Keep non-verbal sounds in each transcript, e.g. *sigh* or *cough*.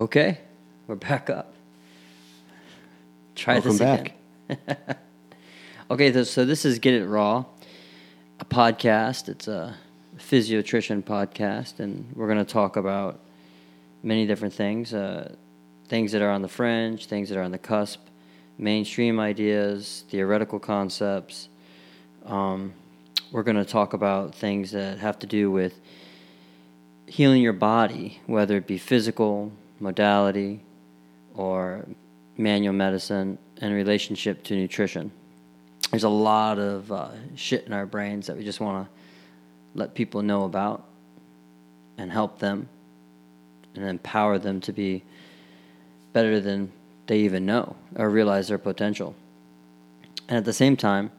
Okay, we're back up. Try Welcome this back. again. *laughs* okay, so this is Get It Raw, a podcast. It's a physiotrition podcast, and we're going to talk about many different things uh, things that are on the fringe, things that are on the cusp, mainstream ideas, theoretical concepts. Um, we're going to talk about things that have to do with healing your body, whether it be physical, modality, or manual medicine, in relationship to nutrition. There's a lot of uh, shit in our brains that we just want to let people know about and help them and empower them to be better than they even know or realize their potential. And at the same time,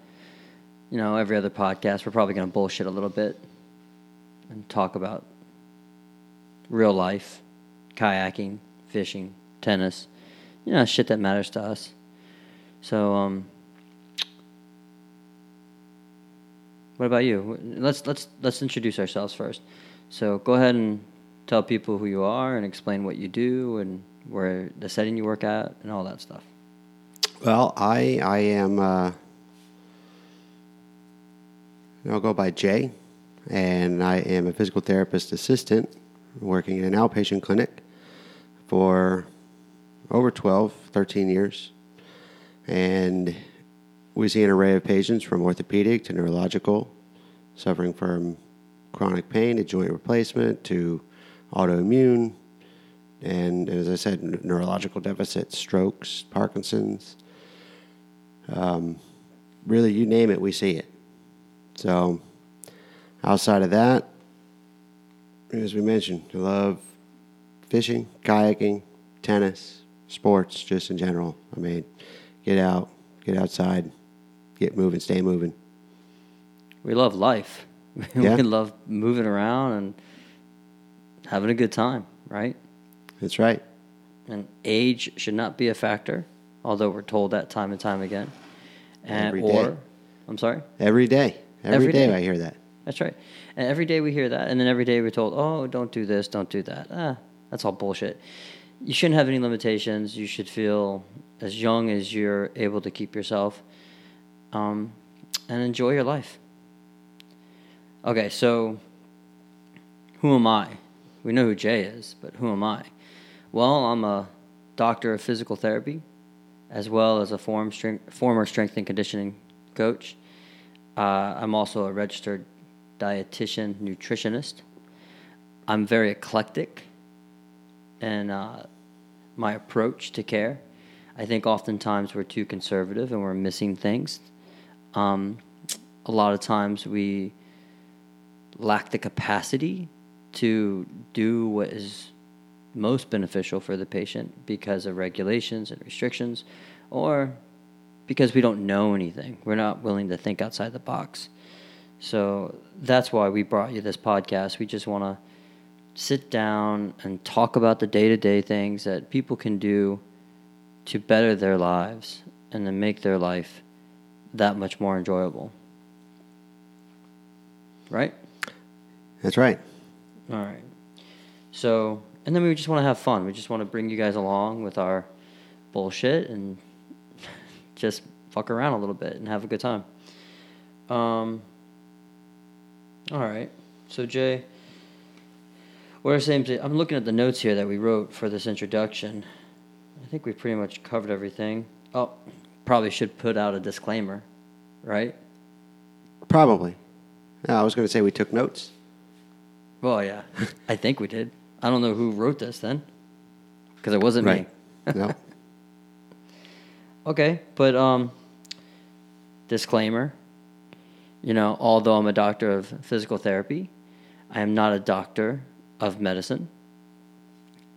you know, every other podcast, we're probably going to bullshit a little bit and talk about real life, kayaking, fishing, tennis, you know, shit that matters to us. So, um, what about you? Let's let's let's introduce ourselves first. So, go ahead and tell people who you are and explain what you do and where the setting you work at and all that stuff. Well, I I am. Uh, I'll go by Jay, and I am a physical therapist assistant working in an outpatient clinic for over 12, 13 years. And we see an array of patients from orthopedic to neurological, suffering from chronic pain to joint replacement to autoimmune, and as I said, neurological deficits, strokes, Parkinson's. Um, really, you name it, we see it. So, outside of that, as we mentioned, I love fishing, kayaking, tennis, sports, just in general. I mean, get out, get outside, get moving, stay moving. We love life. *laughs* Yeah. we love moving around and having a good time, right? That's right. And age should not be a factor, although we're told that time and time again. And Every or day. I'm sorry. Every day. Every Every day, day. I hear that. That's right. And every day we hear that, and then every day we're told, "Oh, don't do this, don't do that." Ah, that's all bullshit. You shouldn't have any limitations. You should feel as young as you're able to keep yourself, um, and enjoy your life. Okay, so who am I? We know who Jay is, but who am I? Well, I'm a doctor of physical therapy, as well as a form strength, former strength and conditioning coach. Uh, I'm also a registered dietitian nutritionist. I'm very eclectic in uh, my approach to care. I think oftentimes we're too conservative and we're missing things. Um, a lot of times we lack the capacity to do what is most beneficial for the patient because of regulations and restrictions or because we don't know anything. We're not willing to think outside the box. So that's why we brought you this podcast. We just want to sit down and talk about the day to day things that people can do to better their lives and to make their life that much more enjoyable. Right? That's right. All right. So, and then we just want to have fun. We just want to bring you guys along with our bullshit and *laughs* just fuck around a little bit and have a good time. Um. All right. So Jay, what? I'm looking at the notes here that we wrote for this introduction. I think we pretty much covered everything. Oh, probably should put out a disclaimer, right? Probably. Yeah, I was going to say we took notes. Well, yeah, I think we did. I don't know who wrote this then, because it wasn't me. Right. no. *laughs* Okay, but um, disclaimer. You know, although I'm a doctor of physical therapy, I am not a doctor of medicine.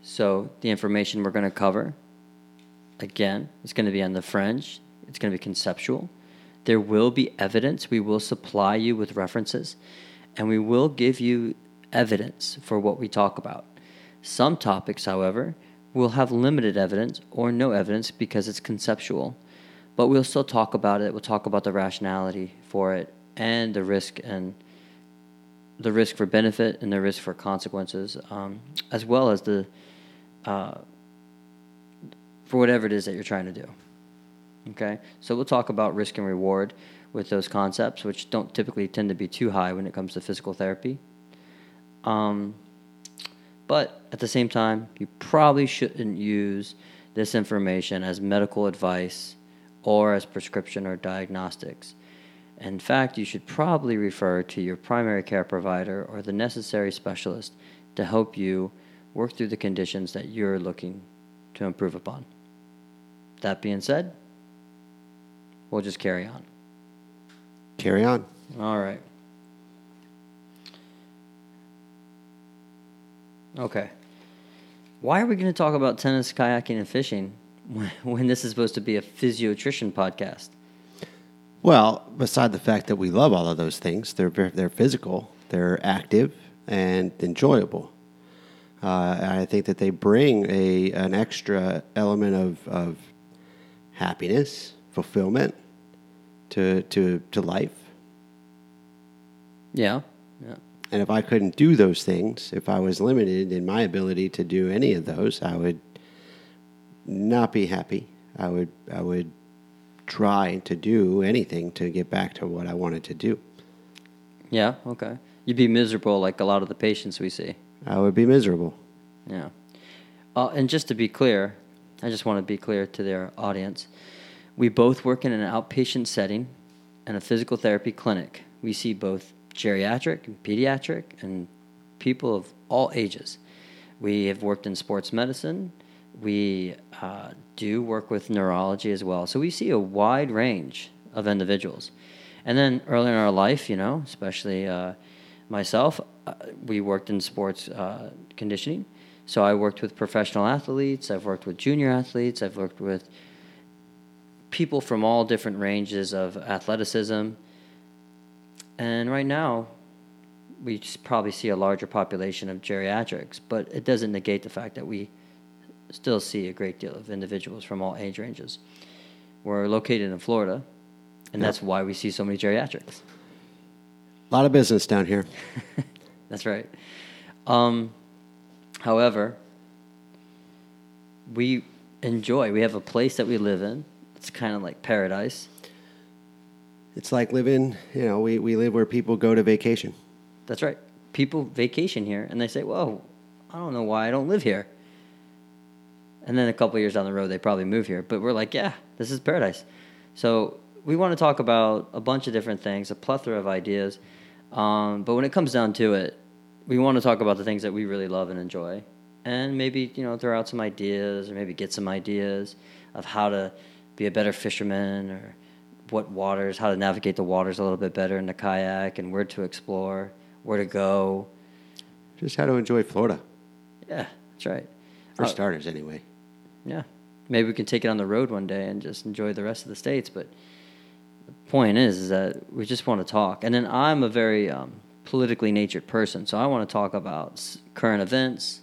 So the information we're going to cover, again, is going to be on the fringe. It's going to be conceptual. There will be evidence. We will supply you with references, and we will give you evidence for what we talk about. Some topics, however, will have limited evidence or no evidence because it's conceptual. But we'll still talk about it. We'll talk about the rationality for it and the risk and the risk for benefit and the risk for consequences, um, as well as the uh, for whatever it is that you're trying to do. Okay? So we'll talk about risk and reward with those concepts, which don't typically tend to be too high when it comes to physical therapy. Um, but at the same time, you probably shouldn't use this information as medical advice or as prescription or diagnostics. In fact, you should probably refer to your primary care provider or the necessary specialist to help you work through the conditions that you're looking to improve upon. That being said, we'll just carry on. Carry on. All right. Okay. Why are we going to talk about tennis, kayaking, and fishing *laughs* when, this is supposed to be a physiotrition podcast? Well, beside the fact that we love all of those things, they're they're physical, they're active, and enjoyable. Uh, I think that they bring a an extra element of, of happiness, fulfillment to to to life. Yeah. Yeah. And if I couldn't do those things, if I was limited in my ability to do any of those, I would not be happy. I would I would try to do anything to get back to what I wanted to do. Yeah. Okay. You'd be miserable like a lot of the patients we see. I would be miserable. Yeah. Uh, and just to be clear, I just want to be clear to their audience. We both work in an outpatient setting and a physical therapy clinic. We see both geriatric and pediatric and people of all ages. We have worked in sports medicine. We uh, do work with neurology as well. So we see a wide range of individuals. And then early in our life, you know, especially uh, myself, uh, we worked in sports uh, conditioning. So I worked with professional athletes, I've worked with junior athletes, I've worked with people from all different ranges of athleticism. And right now, we probably see a larger population of geriatrics, but it doesn't negate the fact that we still see a great deal of individuals from all age ranges. We're located in Florida, and Yep. that's why we see so many geriatrics. A lot of business down here. *laughs* That's right. Um, however, we enjoy. We have a place that we live in. It's kind of like paradise. It's like living, you know, we, we live where people go to vacation. That's right. People vacation here and they say, "Whoa, I don't know why I don't live here." And then a couple years down the road, they probably move here. But we're like, "Yeah, this is paradise." So we want to talk about a bunch of different things, a plethora of ideas. Um, but when it comes down to it, we want to talk about the things that we really love and enjoy, and maybe you know throw out some ideas, or maybe get some ideas of how to be a better fisherman, or what waters, how to navigate the waters a little bit better in the kayak, and where to explore, where to go. Just how to enjoy Florida, Yeah, that's right. for Uh, starters, anyway. Yeah, maybe we can take it on the road one day and just enjoy the rest of the states. But the point is, is that we just want to talk. And then I'm a very um, politically natured person, so I want to talk about current events.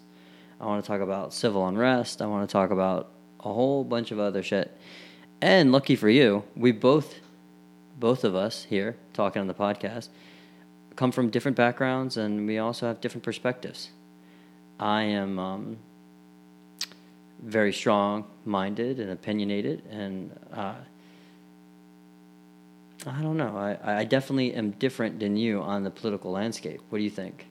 I want to talk about civil unrest. I want to talk about a whole bunch of other shit. And lucky for you, we both, both of us here talking on the podcast, come from different backgrounds, and we also have different perspectives. I am. Um, very strong minded and opinionated and uh, I don't know. I, I definitely am different than you on the political landscape. What do you think?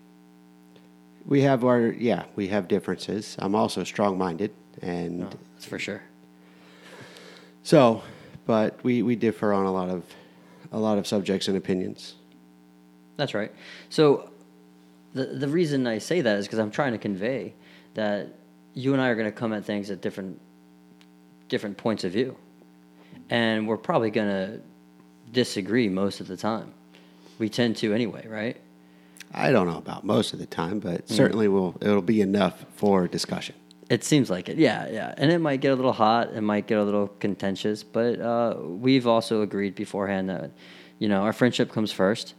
We have our, yeah, we have differences. I'm also strong minded. And No, that's for sure. so, but we, we differ on a lot of, a lot of subjects and opinions. That's right. So the the reason I say that is because I'm trying to convey that you and I are going to come at things at different different points of view, and we're probably going to disagree most of the time. We tend to anyway, right? I don't know about most of the time, but Hmm. certainly will it'll be enough for discussion. It seems like it, yeah, yeah. And it might get a little hot, it might get a little contentious, but uh, we've also agreed beforehand that, you know, our friendship comes first,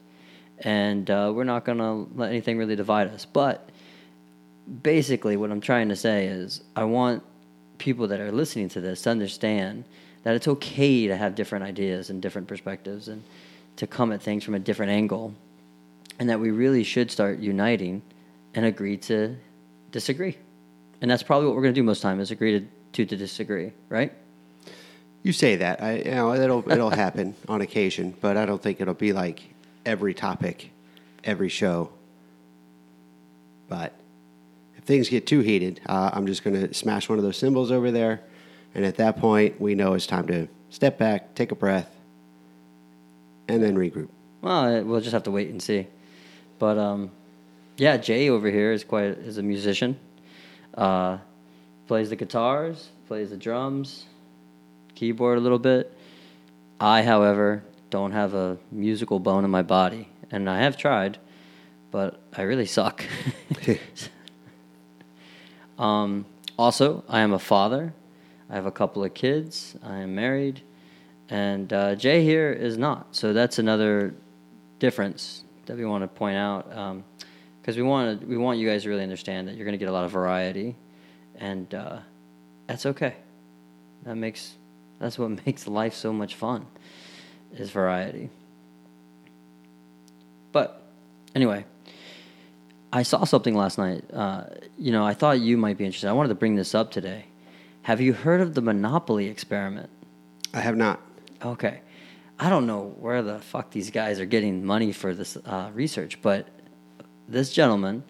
and uh, we're not going to let anything really divide us. But basically, what I'm trying to say is, I want people that are listening to this to understand that it's okay to have different ideas and different perspectives and to come at things from a different angle, and that we really should start uniting and agree to disagree. and that's probably what we're going to do most time is agree to, to to disagree, right? You say that. I, you know, it'll it'll happen *laughs* on occasion, but I don't think it'll be like every topic, every show. But things get too heated, uh, I'm just going to smash one of those cymbals over there, and at that point, we know it's time to step back, take a breath, and then regroup. Well, we'll just have to wait and see. But um, yeah, Jay over here is quite is a musician. Uh, plays the guitars, plays the drums, keyboard a little bit. I, however, don't have a musical bone in my body, and I have tried, but I really suck. *laughs* *laughs* um, also, I am a father. I have a couple of kids. I am married, and uh, Jay here is not. So that's another difference that we want to point out because um, we want we want you guys to really understand that you're going to get a lot of variety, and uh, that's okay. That makes that's what *laughs* makes life so much fun is variety. But anyway, I saw something last night. Uh, you know, I thought you might be interested. I wanted to bring this up today. Have you heard of the Monopoly experiment? I have not. Okay. I don't know where the fuck these guys are getting money for this uh, research, but this gentleman,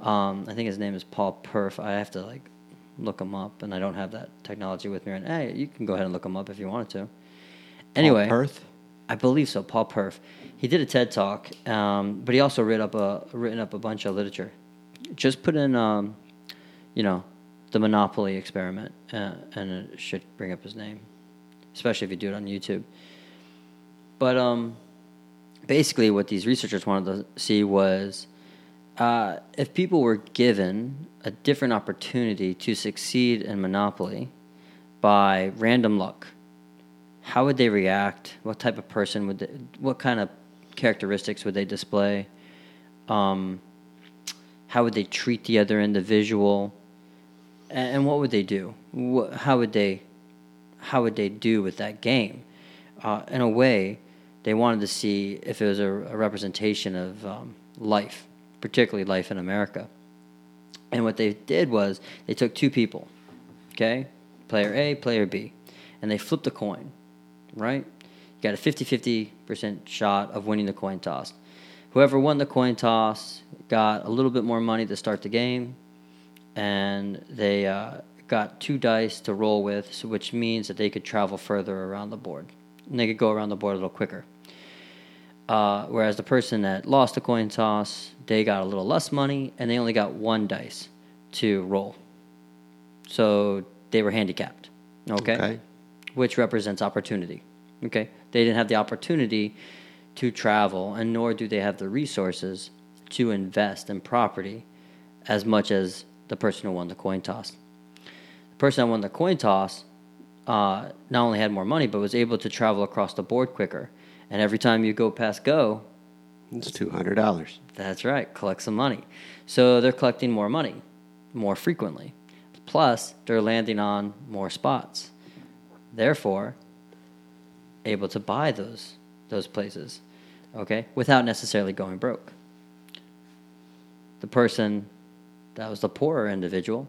um, I think his name is Paul Perf. I have to like look him up, and I don't have that technology with me. And hey, you can go ahead and look him up if you wanted to. Anyway, Paul Perth. I believe so. Paul Perf. He did a TED talk, um, but he also wrote up a written up a bunch of literature. Just put in, um, you know, the Monopoly experiment, uh, and it should bring up his name, especially if you do it on YouTube. But um, basically, what these researchers wanted to see was uh, if people were given a different opportunity to succeed in Monopoly by random luck, how would they react? What type of person would they, what kind of characteristics would they display? Um, how would they treat the other individual? And, what would they do? How would they how would they do with that game? Uh, in a way, they wanted to see if it was a, a representation of um, life, particularly life in America. And what they did was they took two people, okay, player A, player B, and they flipped a coin, right? Got a 50 50% shot of winning the coin toss. Whoever won the coin toss got a little bit more money to start the game, and they uh, got two dice to roll with, so which means that they could travel further around the board. And they could go around the board a little quicker. Uh, whereas the person that lost the coin toss, they got a little less money and they only got one dice to roll. So they were handicapped. Okay. Okay. Which represents opportunity. Okay. They didn't have the opportunity to travel, and nor do they have the resources to invest in property as much as the person who won the coin toss. The person that won the coin toss uh, not only had more money, but was able to travel across the board quicker. And every time you go past go, It's two hundred dollars. that's right, collect some money. So they're collecting more money more frequently. Plus, they're landing on more spots. Therefore, able to buy those those places, okay, without necessarily going broke. The person that was the poorer individual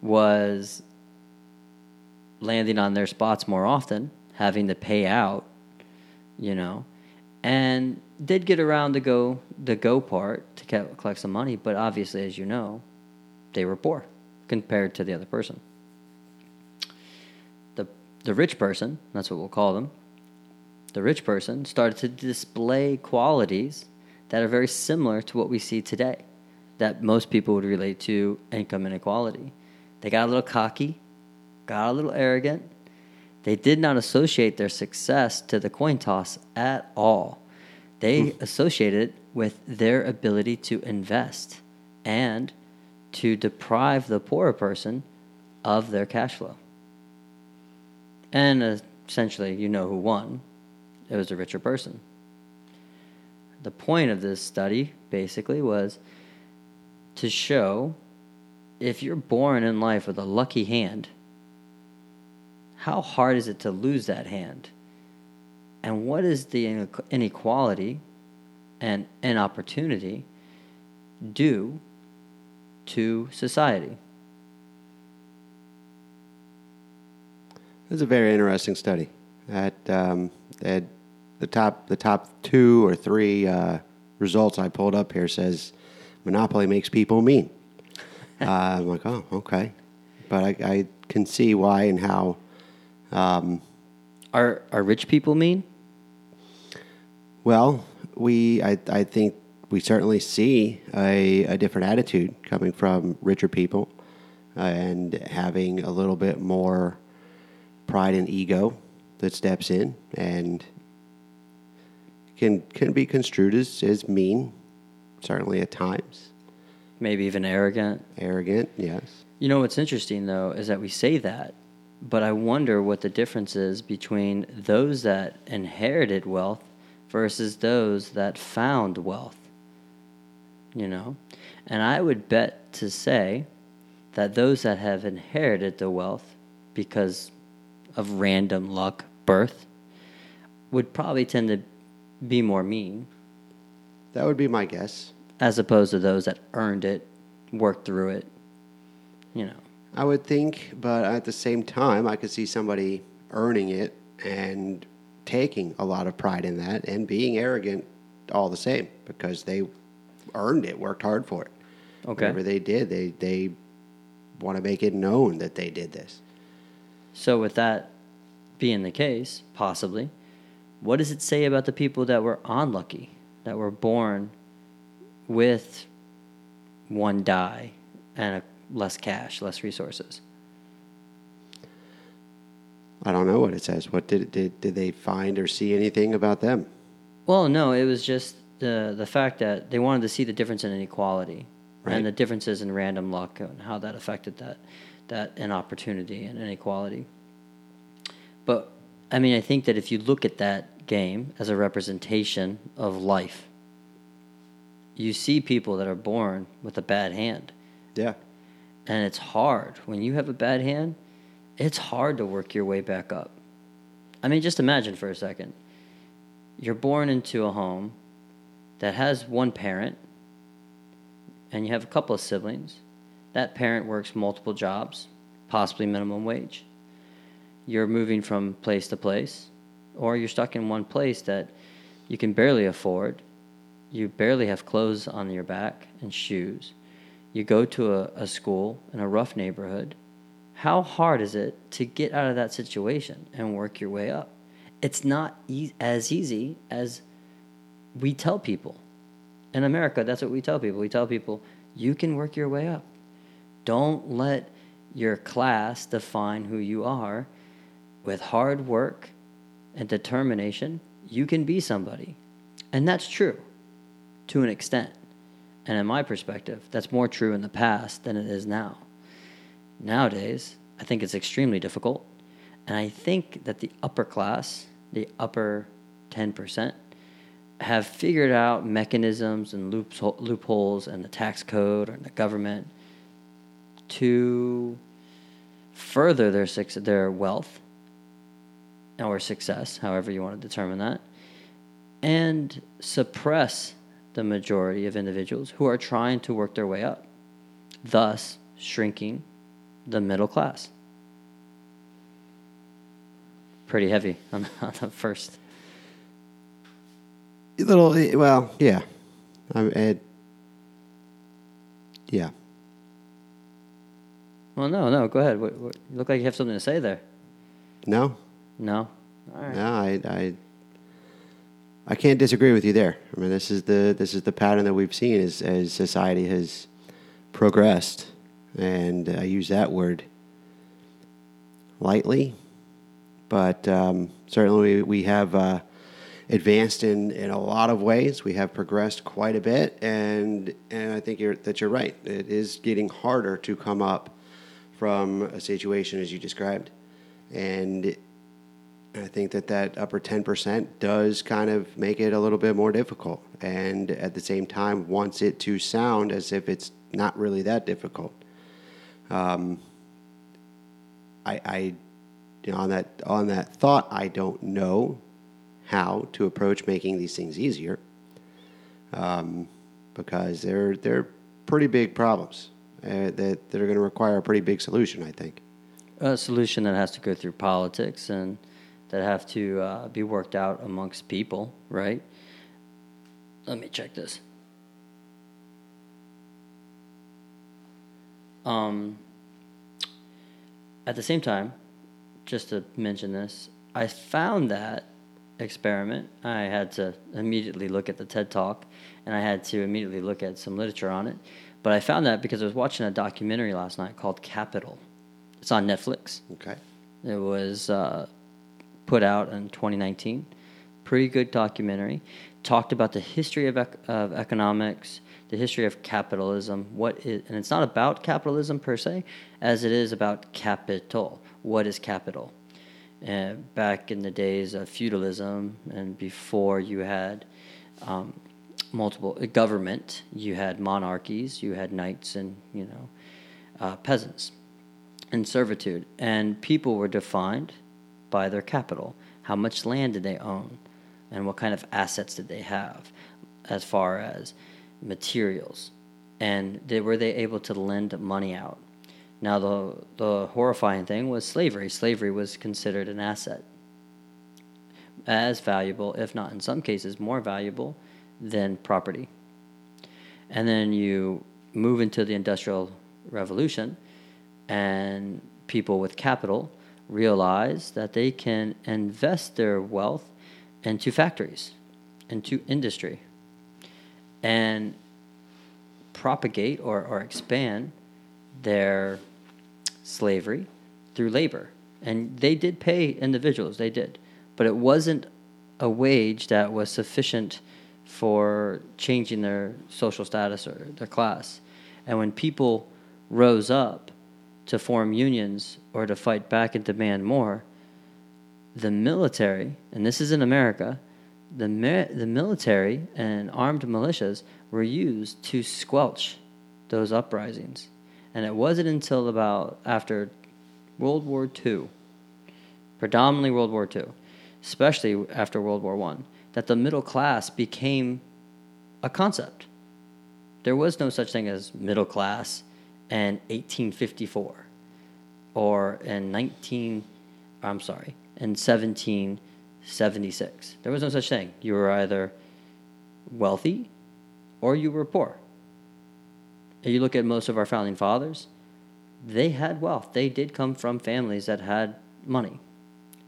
was landing on their spots more often, having to pay out, you know, and did get around the go the go part to collect some money, but obviously, as you know, they were poor compared to the other person. The rich person, that's what we'll call them. The rich person started to display qualities that are very similar to what we see today, that most people would relate to income inequality. They got a little cocky, got a little arrogant. They did not associate their success to the coin toss at all. They hmm. associated it with their ability to invest and to deprive the poorer person of their cash flow. And uh, essentially, you know who won. It was the richer person. The point of this study basically was to show if you're born in life with a lucky hand, how hard is it to lose that hand? And what is the inequality and inopportunity do to society? It's a very interesting study. That um, that the top the top two or three uh, results I pulled up here says monopoly makes people mean. uh, I'm like, oh, okay, but I, I can see why and how. Um, Are are rich people mean? well, we I I think we certainly see a, a different attitude coming from richer people and having a little bit more pride and ego that steps in and can can be construed as, as mean, certainly at times. Maybe even arrogant. Arrogant, yes. You know what's interesting though is that we say that, but I wonder what the difference is between those that inherited wealth versus those that found wealth. You know? And I would bet to say that those that have inherited the wealth because of random luck, birth, would probably tend to be more mean That would be my guess. as opposed to those that earned it, worked through it. You know. I would think, but at the same time, I could see somebody earning it and taking a lot of pride in that and being arrogant all the same because they earned it, worked hard for it. Okay. Whatever they did, they, they want to make it known that they did this. So, with that being the case, possibly, what does it say about the people that were unlucky, that were born with one die and a, less cash, less resources? I don't know what it says. What did, did, did they find or see anything about them? Well, no, it was just the the fact that they wanted to see the difference in inequality Right. and the differences in random luck and how that affected that that inopportunity and inequality. But I mean, I think that if you look at that game as a representation of life, you see people that are born with a bad hand, Yeah. and it's hard when you have a bad hand. It's hard to work your way back up. I mean, just imagine for a second. You're born into a home that has one parent, and you have a couple of siblings. That parent works multiple jobs, possibly minimum wage. You're moving from place to place, or you're stuck in one place that you can barely afford. You barely have clothes on your back and shoes. You go to a, a school in a rough neighborhood. How hard is it to get out of that situation and work your way up? It's not e- as easy as we tell people. In America, that's what we tell people. We tell people, you can work your way up. Don't let your class define who you are. With hard work and determination, you can be somebody. And that's true to an extent. And in my perspective, that's more true in the past than it is now. Nowadays, I think it's extremely difficult. And I think that the upper class, the upper 10%, have figured out mechanisms and loopholes and the tax code and the government to further their, suc- their wealth or success, however you want to determine that, and suppress the majority of individuals who are trying to work their way up, thus shrinking the middle class. Pretty heavy *laughs* on, on the first. Little, eh, well, yeah. It, yeah. Well, no, no, go ahead. What, what, you look like you have something to say there. No, No? All right. no, I, I, I can't disagree with you there. I mean, this is the this is the pattern that we've seen as as society has progressed, and I use that word lightly, but um, certainly we, we have uh, advanced in, in a lot of ways. We have progressed quite a bit, and and I think you're, that you're right. It is getting harder to come up from a situation as you described, and I think that that upper 10% does kind of make it a little bit more difficult. And at the same time, wants it to sound as if it's not really that difficult. Um, I, I on that on that thought, I don't know how to approach making these things easier um, because they're they're pretty big problems uh, that that are going to require a pretty big solution. I think. a solution that has to go through politics and that have to uh, be worked out amongst people, right? Let me check this. Um, at the same time, just to mention this, I found that experiment. I had to immediately look at the TED Talk and I had to immediately look at some literature on it. But I found that because I was watching a documentary last night called Capital. It's on Netflix. Okay. It was uh, put out in 2019. Pretty good documentary. Talked about the history of, ec- of economics, the history of capitalism. What is, and it's not about capitalism per se, as it is about capital. What is capital? Uh, back in the days of feudalism and before you had um, multiple government, you had monarchies, you had knights and you know uh, peasants and servitude, and people were defined by their capital. How much land did they own, and what kind of assets did they have, as far as materials, and they, were they able to lend money out? Now, the, the horrifying thing was slavery. Slavery was considered an asset, as valuable, if not in some cases more valuable, than property. And then you move into the Industrial Revolution, and people with capital realize that they can invest their wealth into factories, into industry, and propagate or, or expand their slavery through labor. And they did pay individuals, they did. But it wasn't a wage that was sufficient for changing their social status or their class. And when people rose up to form unions or to fight back and demand more, the military, and this is in America, the, the military and armed militias were used to squelch those uprisings. And it wasn't until about after World War II, predominantly World War II, especially after World War I, that the middle class became a concept. There was no such thing as middle class in 1854 or in 19, I'm sorry, in 1776. There was no such thing. You were either wealthy or you were poor. You look at most of our founding fathers, they had wealth. They did come from families that had money.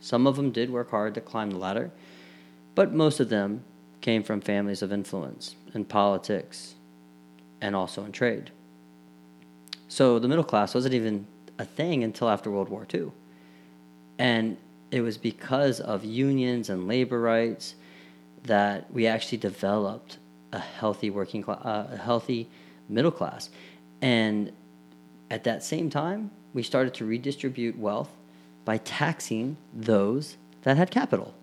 Some of them did work hard to climb the ladder, but most of them came from families of influence in politics and also in trade. So the middle class wasn't even a thing until after World War II. And it was because of unions and labor rights that we actually developed a healthy working class, uh, a healthy middle class. And at that same time, we started to redistribute wealth by taxing those that had capital.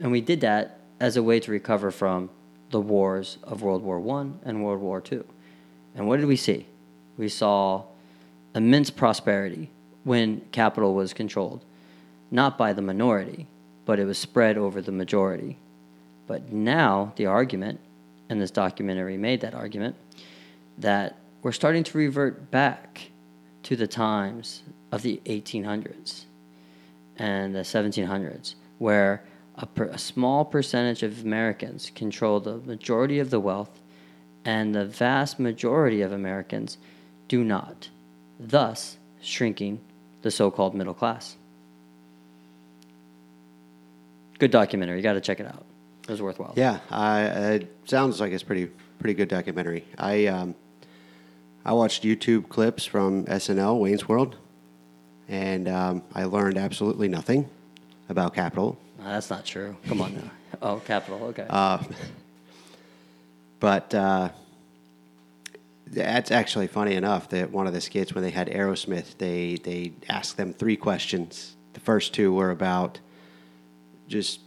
And we did that as a way to recover from the wars of World War I and World War II. And what did we see? We saw immense prosperity when capital was controlled, not by the minority, but it was spread over the majority. But now the argument, and this documentary made that argument, that we're starting to revert back to the times of the 1800s and the 1700s, where a, per, a, small percentage of Americans control the majority of the wealth, and the vast majority of Americans do not, thus shrinking the so called middle class. Good documentary. You got to check it out. It was worthwhile. Yeah, it sounds like it's pretty pretty good documentary. I um, I watched YouTube clips from SNL, Wayne's World, and um, I learned absolutely nothing about capital. That's not true. Come on now. oh, capital. Okay. Uh, but uh, that's actually funny enough that one of the skits when they had Aerosmith, they they asked them three questions. The first two were about just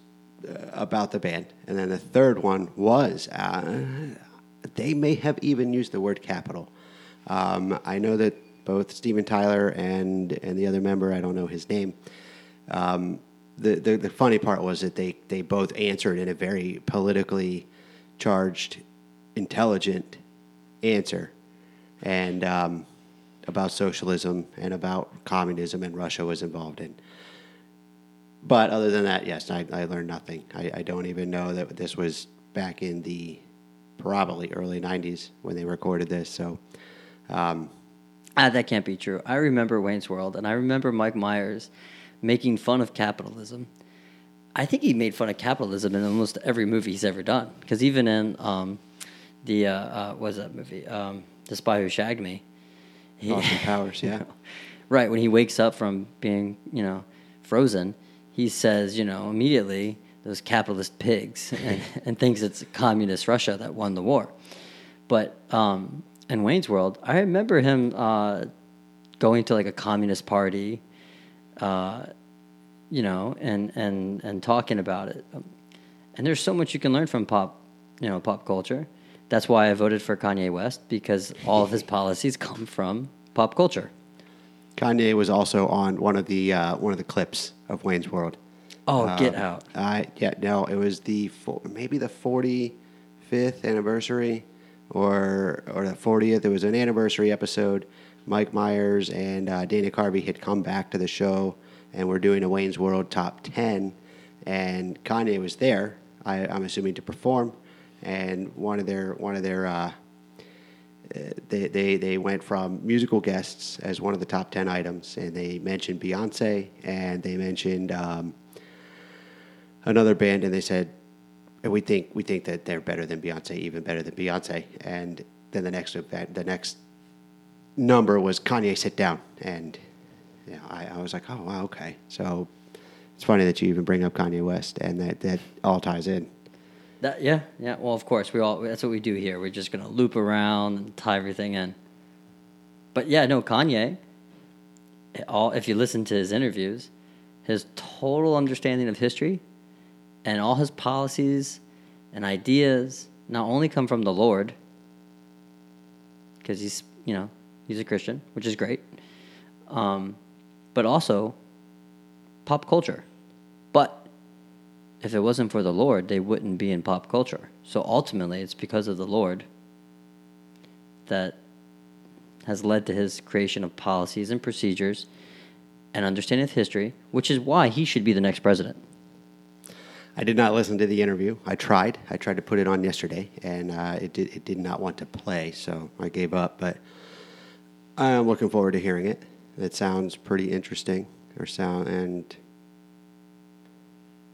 uh, about the band, and then the third one was uh, they may have even used the word capital. Um, I know that both Steven Tyler and and the other member, I don't know his name. Um, the, the, the funny part was that they they both answered in a very politically charged, intelligent answer, and um, about socialism and about communism, and Russia was involved in. But other than that, yes, I, I learned nothing. I, I don't even know that this was back in the probably early 90s when they recorded this. So, um, Ah, that can't be true. I remember Wayne's World, and I remember Mike Myers making fun of capitalism. I think he made fun of capitalism in almost every movie he's ever done. Because even in um, the uh, uh, what was that movie? Um, the Spy Who Shagged Me. He, Austin Powers, yeah. *laughs* right when he wakes up from being, you know, frozen, he says, you know, immediately those capitalist pigs, *laughs* and, and thinks it's communist Russia that won the war. But um, in Wayne's World, I remember him uh, going to like a communist party, uh, you know, and and and talking about it. And there's so much you can learn from pop, you know, pop culture. That's why I voted for Kanye West because all of his *laughs* policies come from pop culture. Kanye was also on one of the uh, one of the clips of Wayne's World. Oh, get out! I yeah no, it was the maybe the forty fifth anniversary or or the fortieth. It was an anniversary episode. Mike Myers and uh, Dana Carvey had come back to the show, and we're doing a Wayne's World top ten, and Kanye was there. I, I'm assuming to perform, and one of their one of their uh, they, they, they went from musical guests as one of the top 10 items, and they mentioned Beyonce and they mentioned um, another band, and they said, and we think, we think that they're better than Beyonce, even better than Beyonce. And then the next event, the next number was Kanye Sit Down. And you know, I, I was like, oh, wow, okay. So it's funny that you even bring up Kanye West, and that, that all ties in. That, yeah, yeah. Well, of course, we all that's what we do here. We're just gonna loop around and tie everything in. But yeah, no, Kanye. All if you listen to his interviews, his total understanding of history, and all his policies and ideas not only come from the Lord, because he's you know he's a Christian, which is great, um, but also pop culture. But if it wasn't for the Lord, they wouldn't be in pop culture. So ultimately, it's because of the Lord that has led to his creation of policies and procedures and understanding of history, which is why he should be the next president. I did not listen to the interview. I tried. I tried to put it on yesterday, and uh, it did. It did not want to play, so I gave up. But I'm looking forward to hearing it. It sounds pretty interesting, or sound, and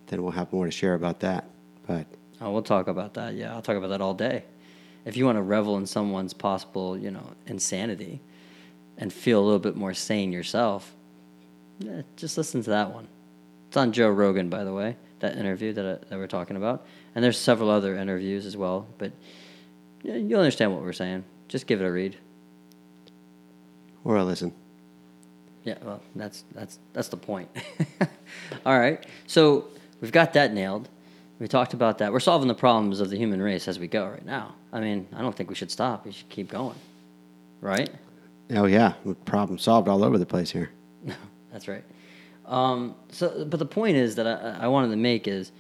then we'll have more to share about that. But Oh, we'll talk about that. Yeah, I'll talk about that all day. If you want to revel in someone's possible, you know, insanity and feel a little bit more sane yourself, yeah, just listen to that one. It's on Joe Rogan, by the way, that interview that, I, that we're talking about. And there's several other interviews as well, but you'll understand what we're saying. Just give it a read. Or I listen. Yeah, well, that's that's that's the point. *laughs* All right, so we've got that nailed. We talked about that. We're solving the problems of the human race as we go right now. I mean, I don't think we should stop. We should keep going, right? Oh yeah, problem solved all over the place here. *laughs* That's right. Um, so, but the point is that I, I wanted to make is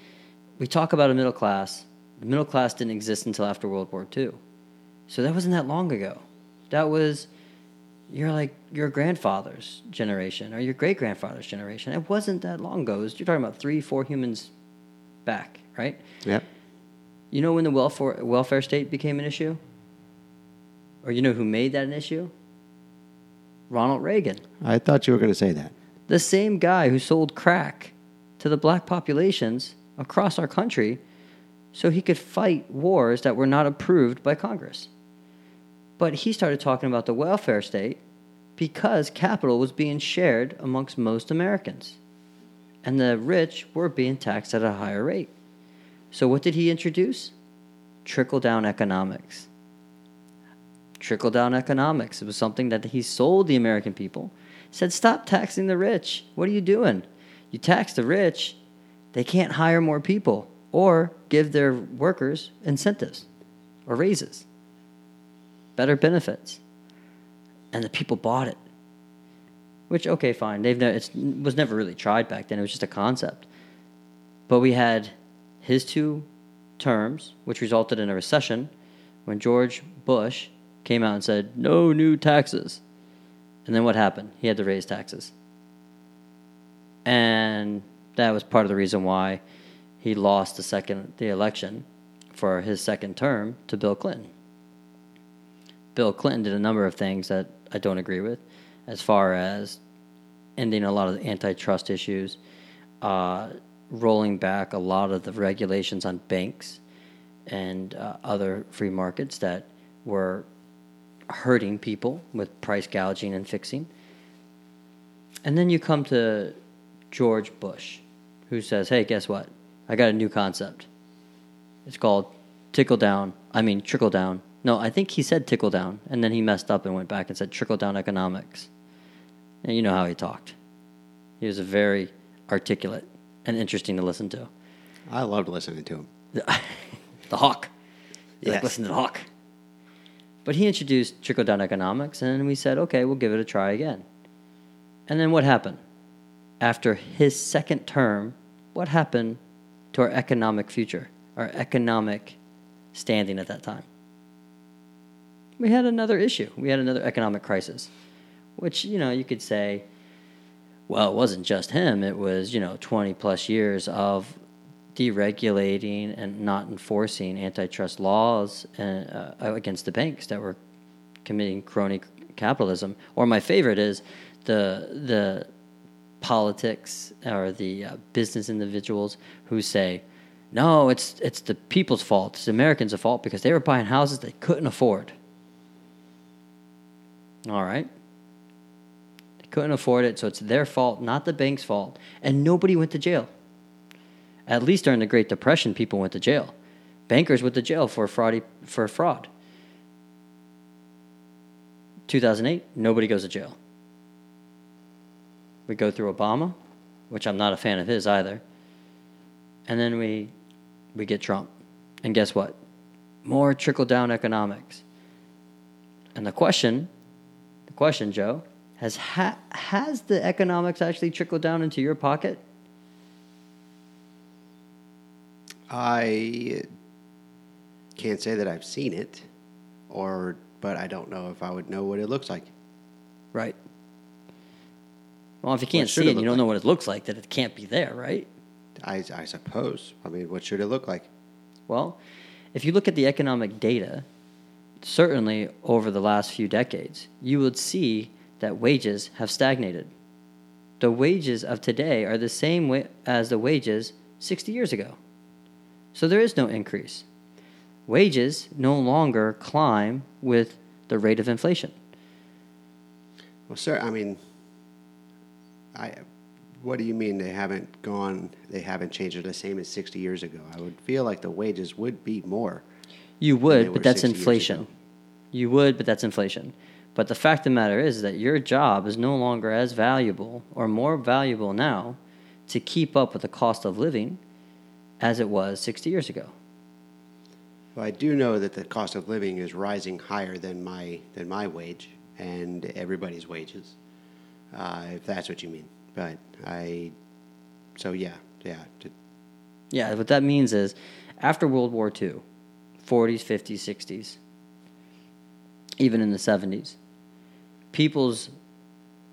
we talk about a middle class. The middle class didn't exist until after World War II, so that wasn't that long ago. That was your like your grandfather's generation or your great grandfather's generation. It wasn't that long ago. Was, you're talking about three, four humans back, right? Yep. You know when the welfare welfare state became an issue, or you know who made that an issue? Ronald Reagan. I thought you were going to say that. the same guy who sold crack to the black populations across our country so he could fight wars that were not approved by Congress. But he started talking about the welfare state because capital was being shared amongst most Americans. And the rich were being taxed at a higher rate. So, what did he introduce? Trickle down economics. Trickle down economics. It was something that he sold the American people. Said, stop taxing the rich. What are you doing? You tax the rich, they can't hire more people or give their workers incentives or raises, better benefits. And the people bought it. Which, okay, fine. They've ne- it was never really tried back then. It was just a concept. But we had his two terms, which resulted in a recession when George Bush came out and said, no new taxes. And then what happened? He had to raise taxes. And that was part of the reason why he lost the second the election for his second term to Bill Clinton. Bill Clinton did a number of things that I don't agree with, as far as ending a lot of the antitrust issues, uh, rolling back a lot of the regulations on banks and uh, other free markets that were hurting people with price gouging and fixing. And then you come to George Bush, who says, hey, guess what? I got a new concept. It's called tickle down, I mean, trickle down. No, I think he said tickle down, and then he messed up and went back and said trickle down economics. And you know how he talked. He was a very articulate and interesting to listen to. I loved listening to him. *laughs* the hawk. You like listen to the hawk. But he introduced trickle down economics, and then we said, okay, we'll give it a try again. And then what happened? After his second term, what happened to our economic future, our economic standing at that time? We had another issue. We had another economic crisis, which, you know, you could say, well, it wasn't just him. It was, you know, 20 plus years of deregulating and not enforcing antitrust laws uh, uh, against the banks that were committing crony capitalism. Or my favorite is the the politics or the uh, business individuals who say, "No, it's it's the people's fault. It's Americans' fault because they were buying houses they couldn't afford." All right. They couldn't afford it, so it's their fault, not the bank's fault. And nobody went to jail. At least during the Great Depression, people went to jail. Bankers went to jail for fraud. For fraud. 2008, nobody goes to jail. We go through Obama, which I'm not a fan of his either. And then we we get Trump. And guess what? More trickle down economics. And the question, question, Joe, has ha- has the economics actually trickled down into your pocket? I can't say that I've seen it, or but I don't know if I would know what it looks like. Right. Well, if you can't see it it, you don't like? know what it looks like, that it can't be there, right? I, I suppose. I mean, what should it look like? Well, if you look at the economic data, certainly over the last few decades, you would see that wages have stagnated. The wages of today are the same as the wages 60 years ago. So there is no increase. Wages no longer climb with the rate of inflation. Well, sir, I mean, I. What do you mean they haven't gone? They haven't changed. The same as sixty years ago. I would feel like the wages would be more. You would, but that's inflation. You would, but that's inflation. But the fact of the matter is that your job is no longer as valuable or more valuable now to keep up with the cost of living as it was 60 years ago. Well, I do know that the cost of living is rising higher than my than my wage and everybody's wages, uh, if that's what you mean. But I, so yeah, yeah. Yeah, what that means is after World War II, 40s, 50s, 60s, even in the 70s, people's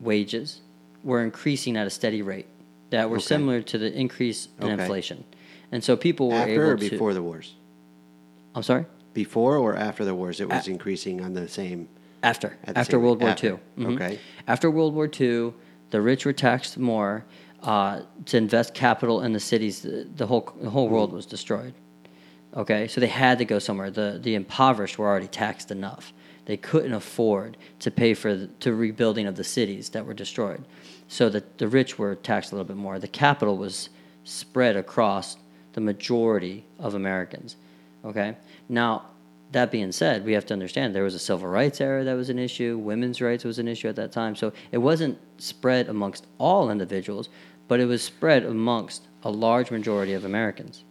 wages were increasing at a steady rate that were Okay. similar to the increase in Okay. inflation. And so people were After able or to. before the wars? I'm sorry? Before or after the wars, it was increasing on the same. After. The After same World. War After. II. Mhm. Okay. After World War II, the rich were taxed more uh, to invest capital in the cities. The, the whole the whole world was destroyed. Okay, so they had to go somewhere. The the impoverished were already taxed enough. They couldn't afford to pay for the to rebuilding of the cities that were destroyed. So that the rich were taxed a little bit more. The capital was spread across the majority of Americans. Okay, now that being said, we have to understand there was a civil rights era that was an issue, women's rights was an issue at that time. So it wasn't spread amongst all individuals, but it was spread amongst a large majority of Americans.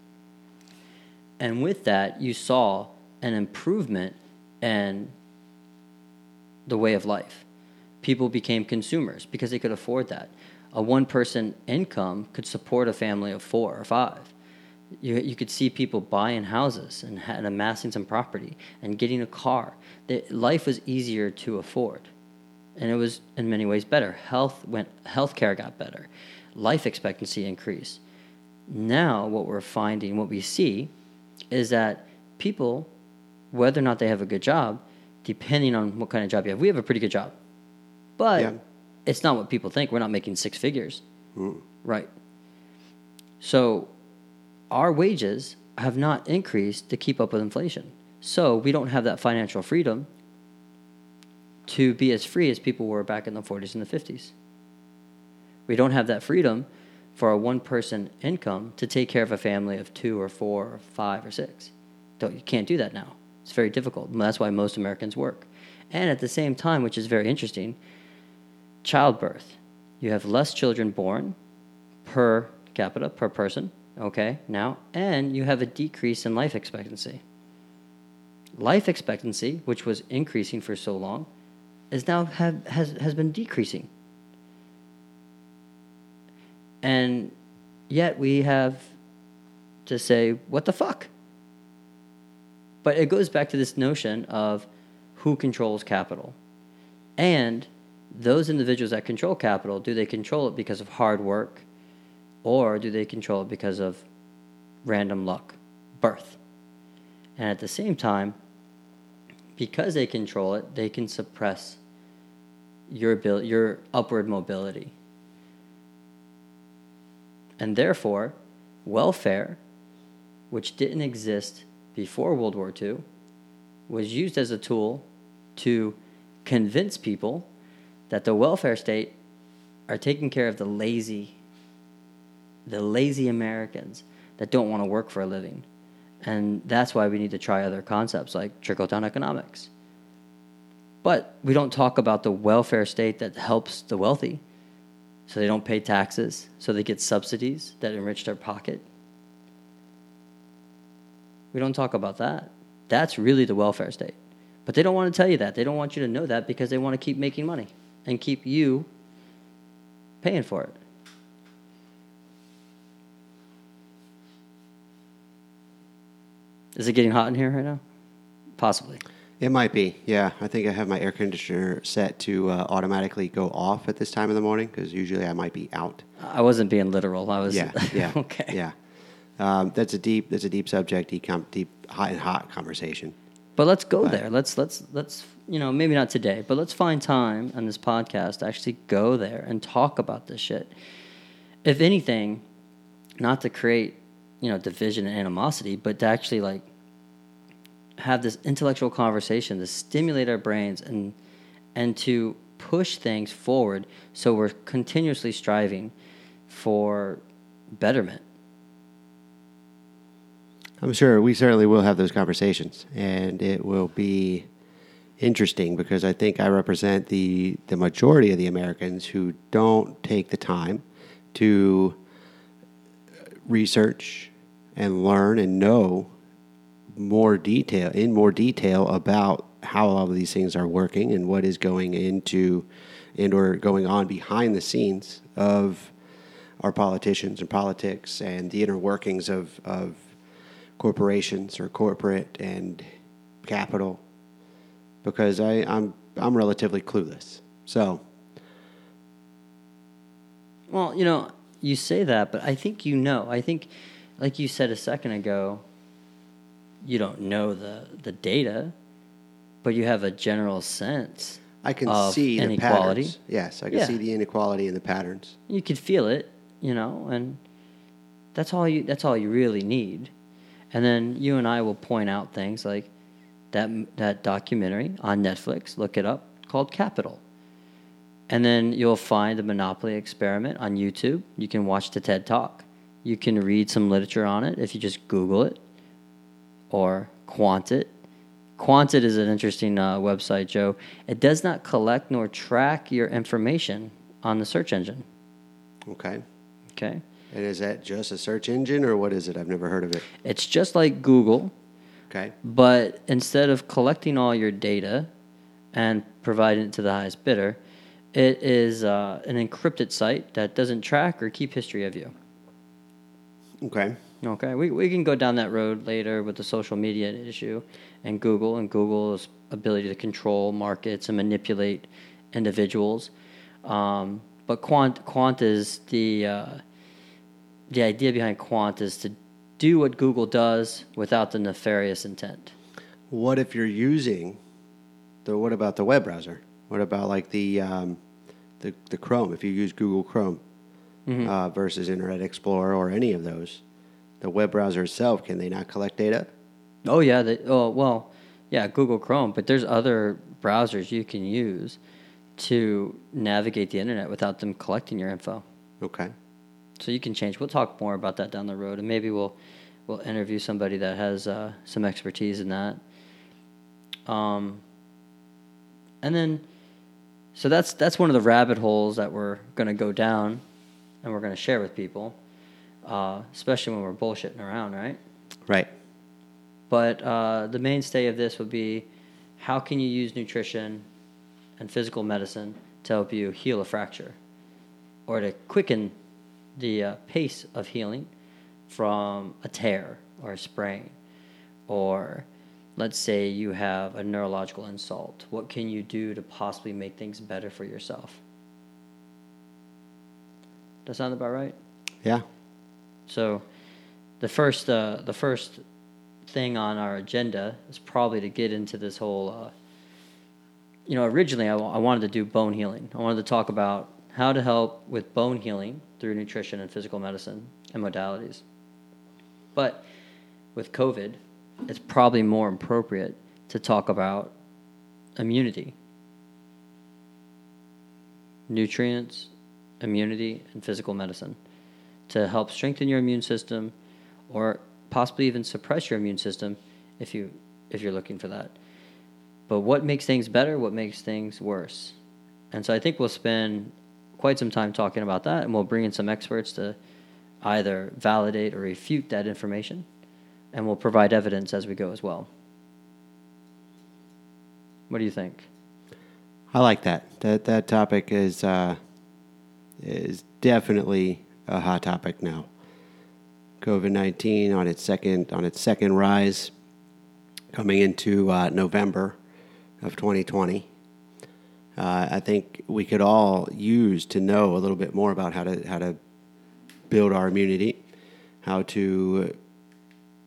And with that, you saw an improvement in the way of life. People became consumers because they could afford that. A one person income could support a family of four or five. You, you could see people buying houses and, and amassing some property and getting a car. Life was easier to afford. and it was in many ways better. Health went, healthcare got better, life expectancy increased. Now, what we're finding, what we see, is that people, whether or not they have a good job, depending on what kind of job you have, we have a pretty good job, but Yeah. it's not what people think. We're not making six figures, mm. right? So, our wages have not increased to keep up with inflation. So, we don't have that financial freedom to be as free as people were back in the 40s and the 50s. We don't have that freedom for a one person income to take care of a family of two or four or five or six. Don't, you can't do that now. It's very difficult. That's why most Americans work. And at the same time, which is very interesting, childbirth. You have less children born per capita, per person, okay, now, and you have a decrease in life expectancy. Life expectancy, which was increasing for so long, is now have, has, has been decreasing. And yet we have to say, what the fuck? But it goes back to this notion of who controls capital. And those individuals that control capital, do they control it because of hard work or do they control it because of random luck, birth? And at the same time, because they control it, they can suppress your your upward mobility. And therefore, welfare, which didn't exist before World War II, was used as a tool to convince people that the welfare state are taking care of the lazy, the lazy Americans that don't want to work for a living. And that's why we need to try other concepts like trickle down economics. But we don't talk about the welfare state that helps the wealthy so they don't pay taxes, so they get subsidies that enrich their pocket. We don't talk about that. That's really the welfare state. But they don't want to tell you that. They don't want you to know that because they want to keep making money and keep you paying for it. Is it getting hot in here right now? Possibly. It might be, yeah. I think I have my air conditioner set to uh, automatically go off at this time of the morning because usually I might be out. I wasn't being literal. I was Yeah, *laughs* yeah, okay. yeah. Um, that's a deep, that's a deep subject, deep, deep, hot and hot conversation. But let's go Right. there. Let's let's let's you know maybe not today, but let's find time on this podcast to actually go there and talk about this shit. If anything, not to create you know division and animosity, but to actually like have this intellectual conversation to stimulate our brains and and to push things forward so we're continuously striving for betterment. I'm sure we certainly will have those conversations, and it will be interesting because I think I represent the the majority of the Americans who don't take the time to research and learn and know more detail in more detail about how all of these things are working and what is going into and or going on behind the scenes of our politicians and politics and the inner workings of, of corporations or corporate and capital because I, I'm I'm relatively clueless. So Well, you know, you say that, but I think you know. I think, like you said a second ago, you don't know the, the data, but you have a general sense. I can of see the inequality. patterns. Yes, I can Yeah. see the inequality in the patterns. You can feel it, you know, and that's all you. That's all you really need. And then you and I will point out things like that that documentary on Netflix. Look it up called Capital. And then you'll find the Monopoly Experiment on YouTube. You can watch the TED Talk. You can read some literature on it if you just Google it or Quantit. Quantit is an interesting uh, website, Joe. It does not collect nor track your information on the search engine. Okay. Okay. And is that just a search engine or what is it? I've never heard of it. It's just like Google, Okay. but instead of collecting all your data and providing it to the highest bidder, it is uh, an encrypted site that doesn't track or keep history of you. Okay. Okay, we, we can go down that road later with the social media issue and Google and Google's ability to control markets and manipulate individuals. Um, but Qwant Qwant is the uh, the idea behind Qwant is to do what Google does without the nefarious intent. What if you're using the? What about the web browser? What about like the um, the, the Chrome? If you use Google Chrome uh, versus Internet Explorer or any of those, the web browser itself can they not collect data? Oh yeah, they, oh well, yeah, Google Chrome, but there's other browsers you can use to navigate the internet without them collecting your info. Okay. So you can change. We'll talk more about that down the road, and maybe we'll we'll interview somebody that has uh, some expertise in that. Um, and then, so that's that's one of the rabbit holes that we're going to go down, and we're going to share with people, uh, especially when we're bullshitting around, right? Right. But uh, the mainstay of this would be how can you use nutrition and physical medicine to help you heal a fracture or to quicken the uh, pace of healing from a tear or a sprain? Or let's say you have a neurological insult. What can you do to possibly make things better for yourself? Does that sound about right? Yeah. So, the first uh, the first thing on our agenda is probably to get into this whole. Uh, you know, originally I, I wanted to do bone healing. I wanted to talk about how to help with bone healing through nutrition and physical medicine and modalities. But with COVID, it's probably more appropriate to talk about immunity, nutrients, immunity, and physical medicine to help strengthen your immune system or possibly even suppress your immune system if you if you're looking for that. But what makes things better, what makes things worse? And so I think we'll spend quite some time talking about that and we'll bring in some experts to either validate or refute that information and we'll provide evidence as we go as well. What do you think? I like that. That that topic is uh, is definitely a hot topic now. COVID nineteen on its second on its second rise, coming into uh, November of 2020. Uh, I think we could all use to know a little bit more about how to how to build our immunity, how to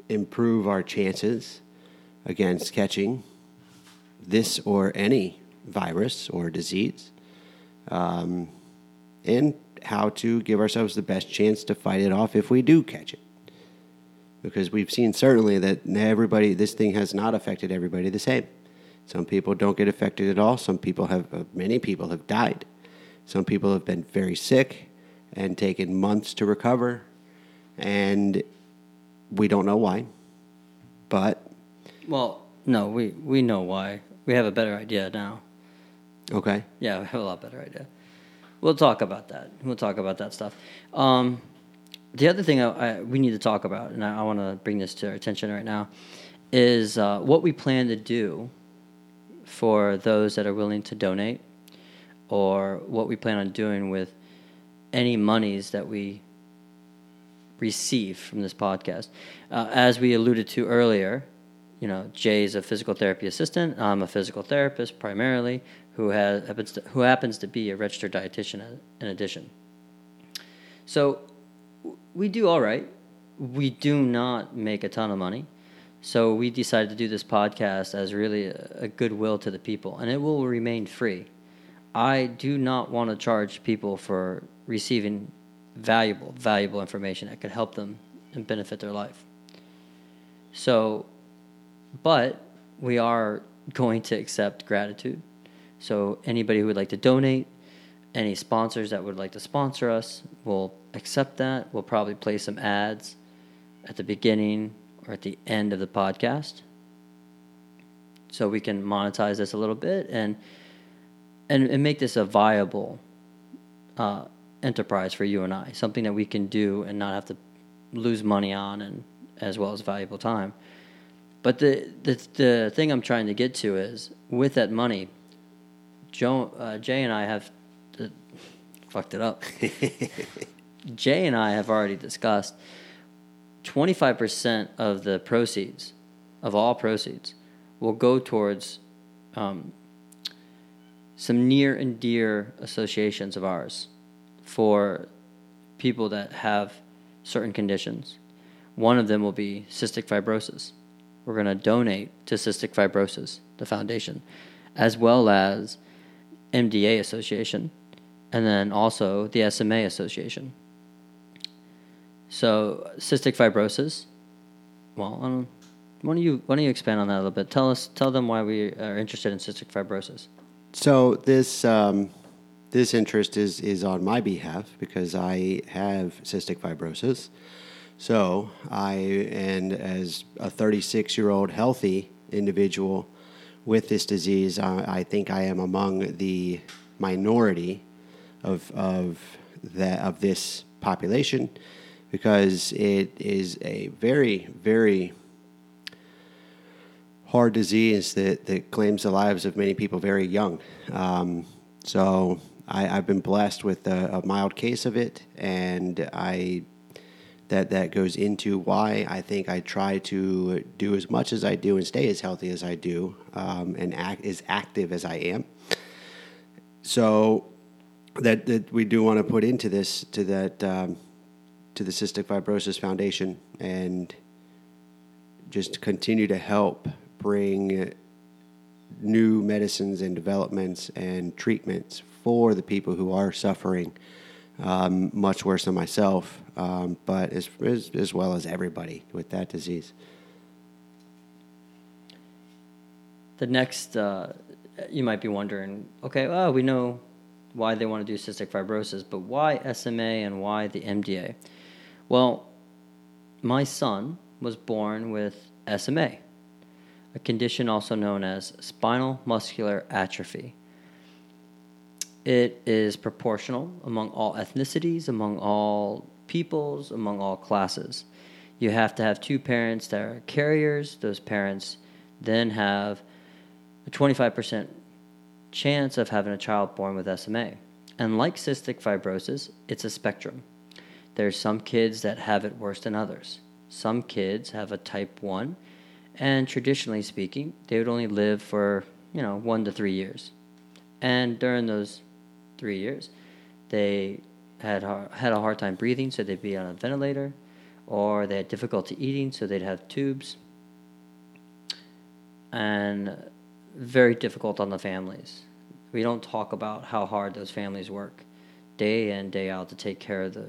improve our chances against catching this or any virus or disease, um, and how to give ourselves the best chance to fight it off if we do catch it. Because we've seen certainly that everybody, this thing has not affected everybody the same. Some people don't get affected at all. Some people have, uh, many people have died. Some people have been very sick and taken months to recover, and we don't know why. But Well, no, we, we know why. We have a better idea now. okay, Yeah, we have a lot better idea. We'll talk about that. We'll talk about that stuff. Um, the other thing I, I, we need to talk about, and I, I want to bring this to our attention right now, is uh, what we plan to do for those that are willing to donate, or what we plan on doing with any monies that we receive from this podcast. Uh, as we alluded to earlier, you know, Jay's a physical therapy assistant. I'm a physical therapist primarily, who has happens to, who happens to be a registered dietitian in addition. So we do all right. We do not make a ton of money. So we decided to do this podcast as really a, a goodwill to the people, and it will remain free. I do not want to charge people for receiving valuable, valuable information that could help them and benefit their life. So, but we are going to accept gratitude. So, anybody who would like to donate, any sponsors that would like to sponsor us, we'll accept that. We'll probably play some ads at the beginning or at the end of the podcast so we can monetize this a little bit and and, and make this a viable uh, enterprise for you and I, something that we can do and not have to lose money on, and as well as valuable time. But the the the thing I'm trying to get to is with that money, Joe, uh, Jay and I have uh, fucked it up. *laughs* Jay and I have already discussed 25% of the proceeds, of all proceeds, will go towards um, some near and dear associations of ours for people that have certain conditions. One of them will be cystic fibrosis. We're going to donate to Cystic Fibrosis, the foundation, as well as MDA Association, and then also the SMA Association. So, cystic fibrosis. Well, um, why don't you why don't you expand on that a little bit? Tell us, tell them why we are interested in cystic fibrosis. So this um, this interest is is on my behalf because I have cystic fibrosis. So I and as a 36 year old healthy individual with this disease, I, I think I am among the minority of of that of this population because it is a very very hard disease that, that claims the lives of many people very young. Um, so I, have been blessed with a, a, mild case of it, and I that that goes into why I think I try to do as much as I do and stay as healthy as I do, um, and act as active as I am. So that that we do want to put into this to that um, to the Cystic Fibrosis Foundation and just continue to help bring new medicines and developments and treatments for the people who are suffering um, much worse than myself, um, but as, as, as well as everybody with that disease. The next, uh, you might be wondering, okay, well, we know why they want to do cystic fibrosis, but why SMA and why the MDA? Well, my son was born with SMA a condition also known as spinal muscular atrophy. It is proportional among all ethnicities, among all peoples, among all classes. You have to have two parents that are carriers. Those parents then have a 25% chance of having a child born with SMA. And like cystic fibrosis, it's a spectrum. There's some kids that have it worse than others. Some kids have a type 1 and traditionally speaking, they would only live for, you know, one to three years. And during those three years, they had, had a hard time breathing, so they'd be on a ventilator, or they had difficulty eating, so they'd have tubes. And very difficult on the families. We don't talk about how hard those families work day in, day out to take care of the,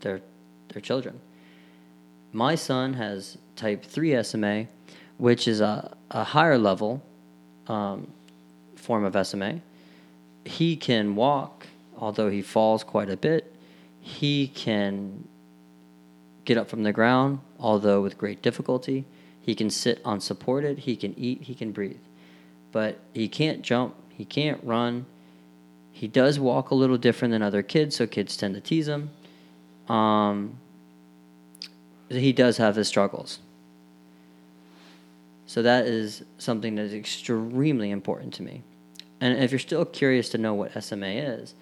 their, their children. My son has type 3 SMA which is a, a higher level um, form of SMA. He can walk, although he falls quite a bit. He can get up from the ground, although with great difficulty. He can sit unsupported. He can eat. He can breathe. But he can't jump. He can't run. He does walk a little different than other kids, so kids tend to tease him. Um, he does have his struggles. So that is something that is extremely important to me. And if you're still curious to know what SMA is,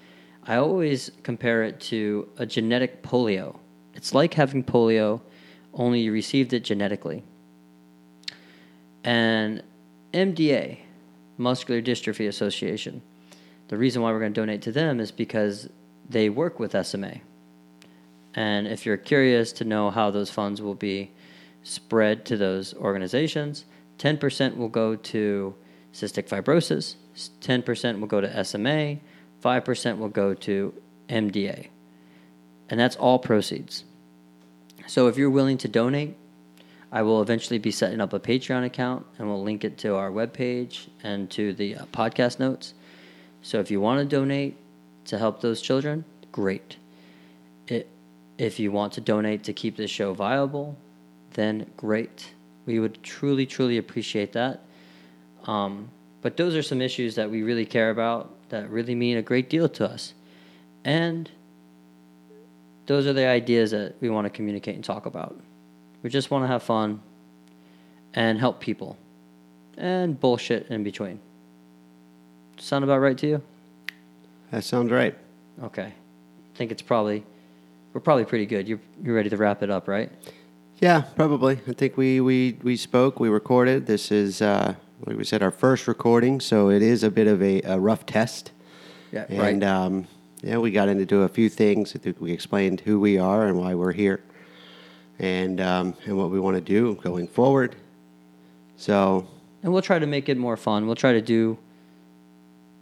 I always compare it to a genetic polio. It's like having polio, only you received it genetically. And MDA, Muscular Dystrophy Association, the reason why we're going to donate to them is because they work with SMA. And if you're curious to know how those funds will be spread to those organizations, 10% will go to cystic fibrosis, 10% will go to SMA, 5% will go to MDA. And that's all proceeds. So if you're willing to donate, I will eventually be setting up a Patreon account and we'll link it to our webpage and to the uh, podcast notes. So if you want to donate to help those children, great. It, if you want to donate to keep this show viable, then great. We would truly, truly appreciate that. Um, but those are some issues that we really care about that really mean a great deal to us. And those are the ideas that we want to communicate and talk about. We just want to have fun and help people and bullshit in between. Sound about right to you? That sounds right. Okay. I think it's probably, we're probably pretty good. You're, you're ready to wrap it up, right? Yeah, probably. I think we, we, we spoke, we recorded. This is uh, like we said, our first recording, so it is a bit of a, a rough test. Yeah, And right. um, yeah, we got into a few things. I think we explained who we are and why we're here, and um, and what we want to do going forward. So and we'll try to make it more fun. We'll try to do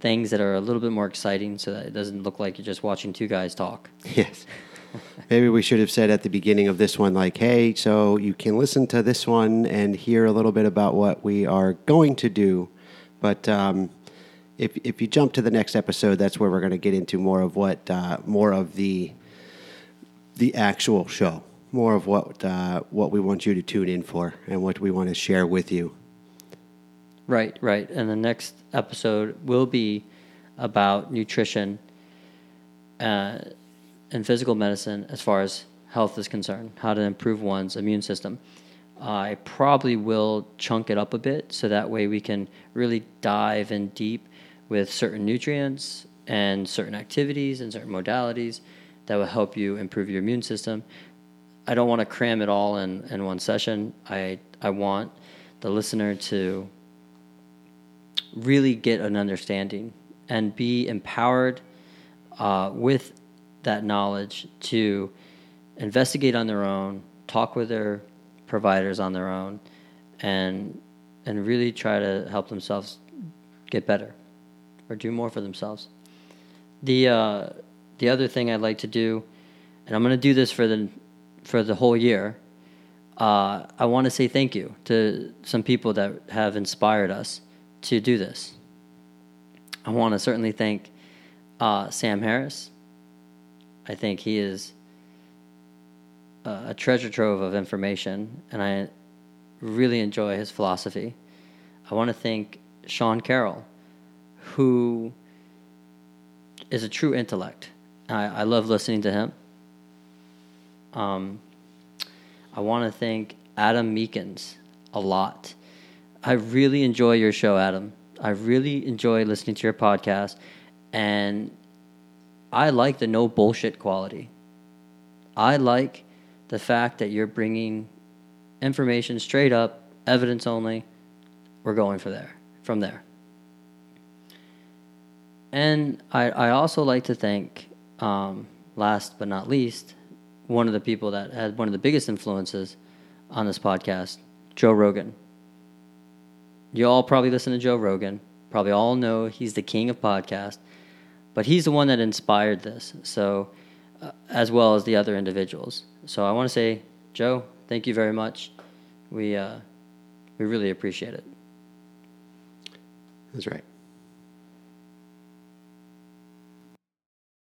things that are a little bit more exciting, so that it doesn't look like you're just watching two guys talk. yes, maybe we should have said at the beginning of this one, like, hey, so you can listen to this one and hear a little bit about what we are going to do, but. Um, if, if you jump to the next episode, that's where we're going to get into more of what uh, more of the the actual show, more of what uh, what we want you to tune in for, and what we want to share with you. Right, right. And the next episode will be about nutrition uh, and physical medicine as far as health is concerned, how to improve one's immune system. I probably will chunk it up a bit so that way we can really dive in deep with certain nutrients and certain activities and certain modalities that will help you improve your immune system. I don't want to cram it all in, in one session. I, I want the listener to really get an understanding and be empowered uh, with that knowledge to investigate on their own, talk with their providers on their own, and and really try to help themselves get better or do more for themselves. The uh, the other thing I'd like to do, and I'm going to do this for the for the whole year. Uh, I want to say thank you to some people that have inspired us to do this. I want to certainly thank uh, Sam Harris. I think he is a, a treasure trove of information, and I really enjoy his philosophy. I want to thank Sean Carroll, who is a true intellect. I, I love listening to him. Um, I want to thank Adam Meakins a lot. I really enjoy your show, Adam. I really enjoy listening to your podcast, and I like the no bullshit quality. I like the fact that you're bringing information straight up, evidence only. We're going for there, from there. And I, I also like to thank, um, last but not least, one of the people that had one of the biggest influences on this podcast, Joe Rogan. You all probably listen to Joe Rogan, probably all know he's the king of podcasts, but he's the one that inspired this. So, uh, as well as the other individuals. So I want to say, Joe, thank you very much. We uh, we really appreciate it. That's right.